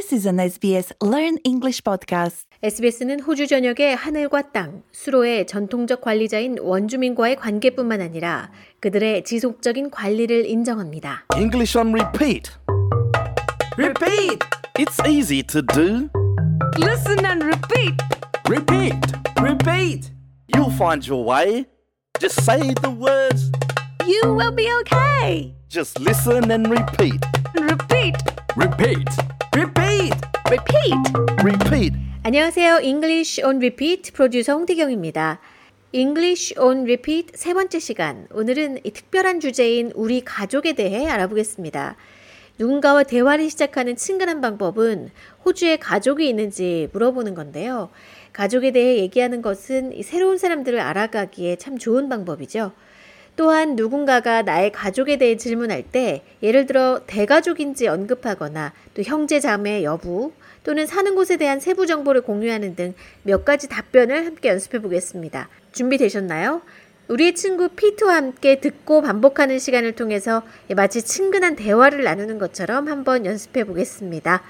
This is an SBS Learn English podcast. SBS는 호주 전역의 하늘과 땅, 수로의 전통적 관리자인 원주민과의 관계뿐만 아니라 그들의 지속적인 관리를 인정합니다. English on repeat. Repeat! It's easy to do. Listen and repeat! Repeat. Repeat! You'll find your way. Just say the words. You will be okay. Just listen and repeat. Repeat! Repeat. Repeat! Repeat. Repeat. 안녕하세요. English on Repeat 프로듀서 홍태경입니다. English on Repeat 세 번째 시간. 오늘은 이 특별한 주제인 우리 가족에 대해 알아보겠습니다. 누군가와 대화를 시작하는 친근한 방법은 호주에 가족이 있는지 물어보는 건데요. 가족에 대해 얘기하는 것은 이 새로운 사람들을 알아가기에 참 좋은 방법이죠. 또한 누군가가 나의 가족에 대해 질문할 때 예를 들어 대가족인지 언급하거나 또 형제 자매 여부 또는 사는 곳에 대한 세부 정보를 공유하는 등 몇 가지 답변을 함께 연습해 보겠습니다. 준비되셨나요? 우리의 친구 피트와 함께 듣고 반복하는 시간을 통해서 마치 친근한 대화를 나누는 것처럼 한번 연습해 보겠습니다.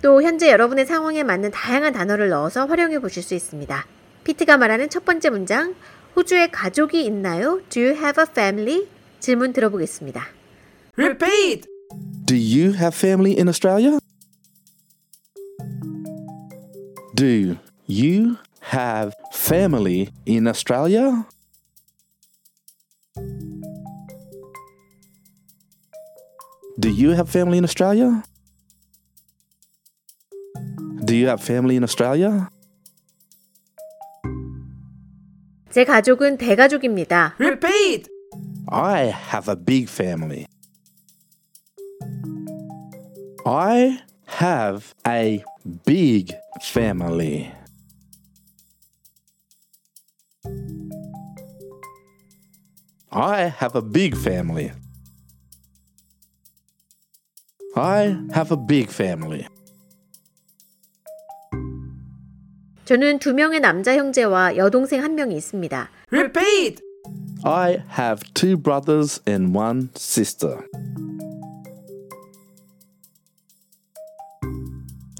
또 현재 여러분의 상황에 맞는 다양한 단어를 넣어서 활용해 보실 수 있습니다. 피트가 말하는 첫 번째 문장, 호주에 가족이 있나요? Do you have a family? 질문 들어보겠습니다. Repeat! Do you have family in Australia? Do you have family in Australia? Do you have family in Australia? Do you have family in Australia? 제 가족은 대가족입니다. Repeat! I have a big family. I have a big family. I have a big family. I have a big family. 저는 두 명의 남자 형제와 여동생 한 명이 있습니다. Repeat! I have two brothers and one sister.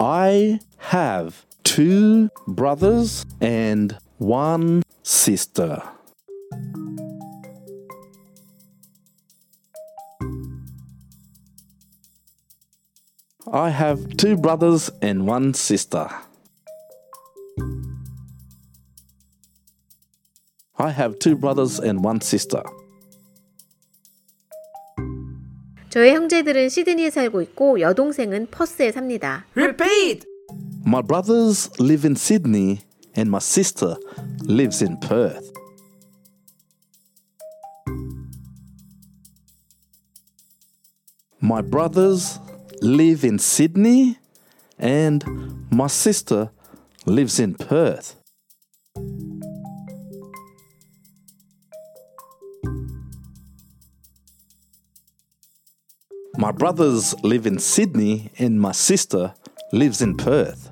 I have two brothers and one sister. I have two brothers and one sister. I have two brothers and one sister. 저의 형제들은 시드니에 살고 있고 여동생은 퍼스에 삽니다. Repeat! My brothers live in Sydney and my sister lives in Perth. My brothers live in Sydney and my sister lives in Perth. My brothers live in Sydney and my sister lives in Perth.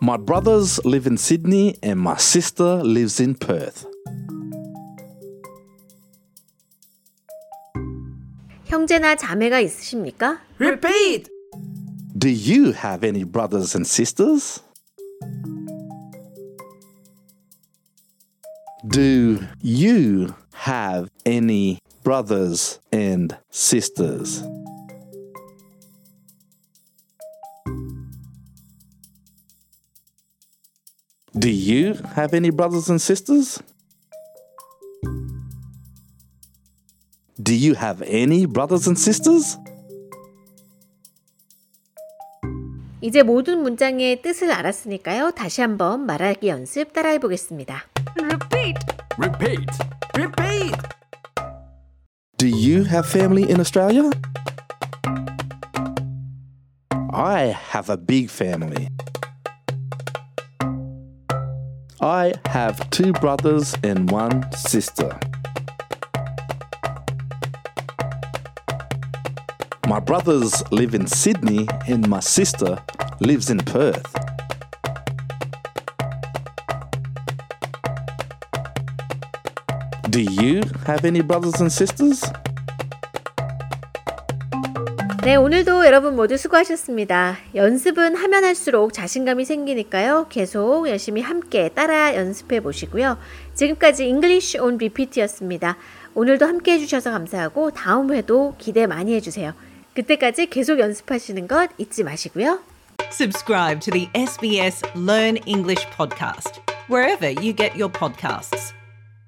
My brothers live in Sydney and my sister lives in Perth. 형제나 자매가 있으십니까? Repeat! Do you have any brothers and sisters? Do you have any brothers and sisters? Do you have any brothers and sisters? Do you have any brothers and sisters? 이제 모든 문장의 뜻을 알았으니까요. 다시 한번 말하기 연습 따라해 보겠습니다. Repeat! Repeat. Repeat! Do you have family in Australia? I have a big family. I have two brothers and one sister. My brothers live in Sydney and my sister lives in Perth. Do you have any brothers and sisters? 네, 오늘도 여러분 모두 수고하셨습니다. 연습은 하면 할수록 자신감이 생기니까요. 계속 열심히 함께 따라 연습해 보시고요. 지금까지 English on Repeat였습니다. 오늘도 함께 해주셔서 감사하고 다음 회도 기대 많이 해주세요. 그때까지 계속 연습하시는 것 잊지 마시고요. Subscribe to the SBS Learn English podcast wherever you get your podcasts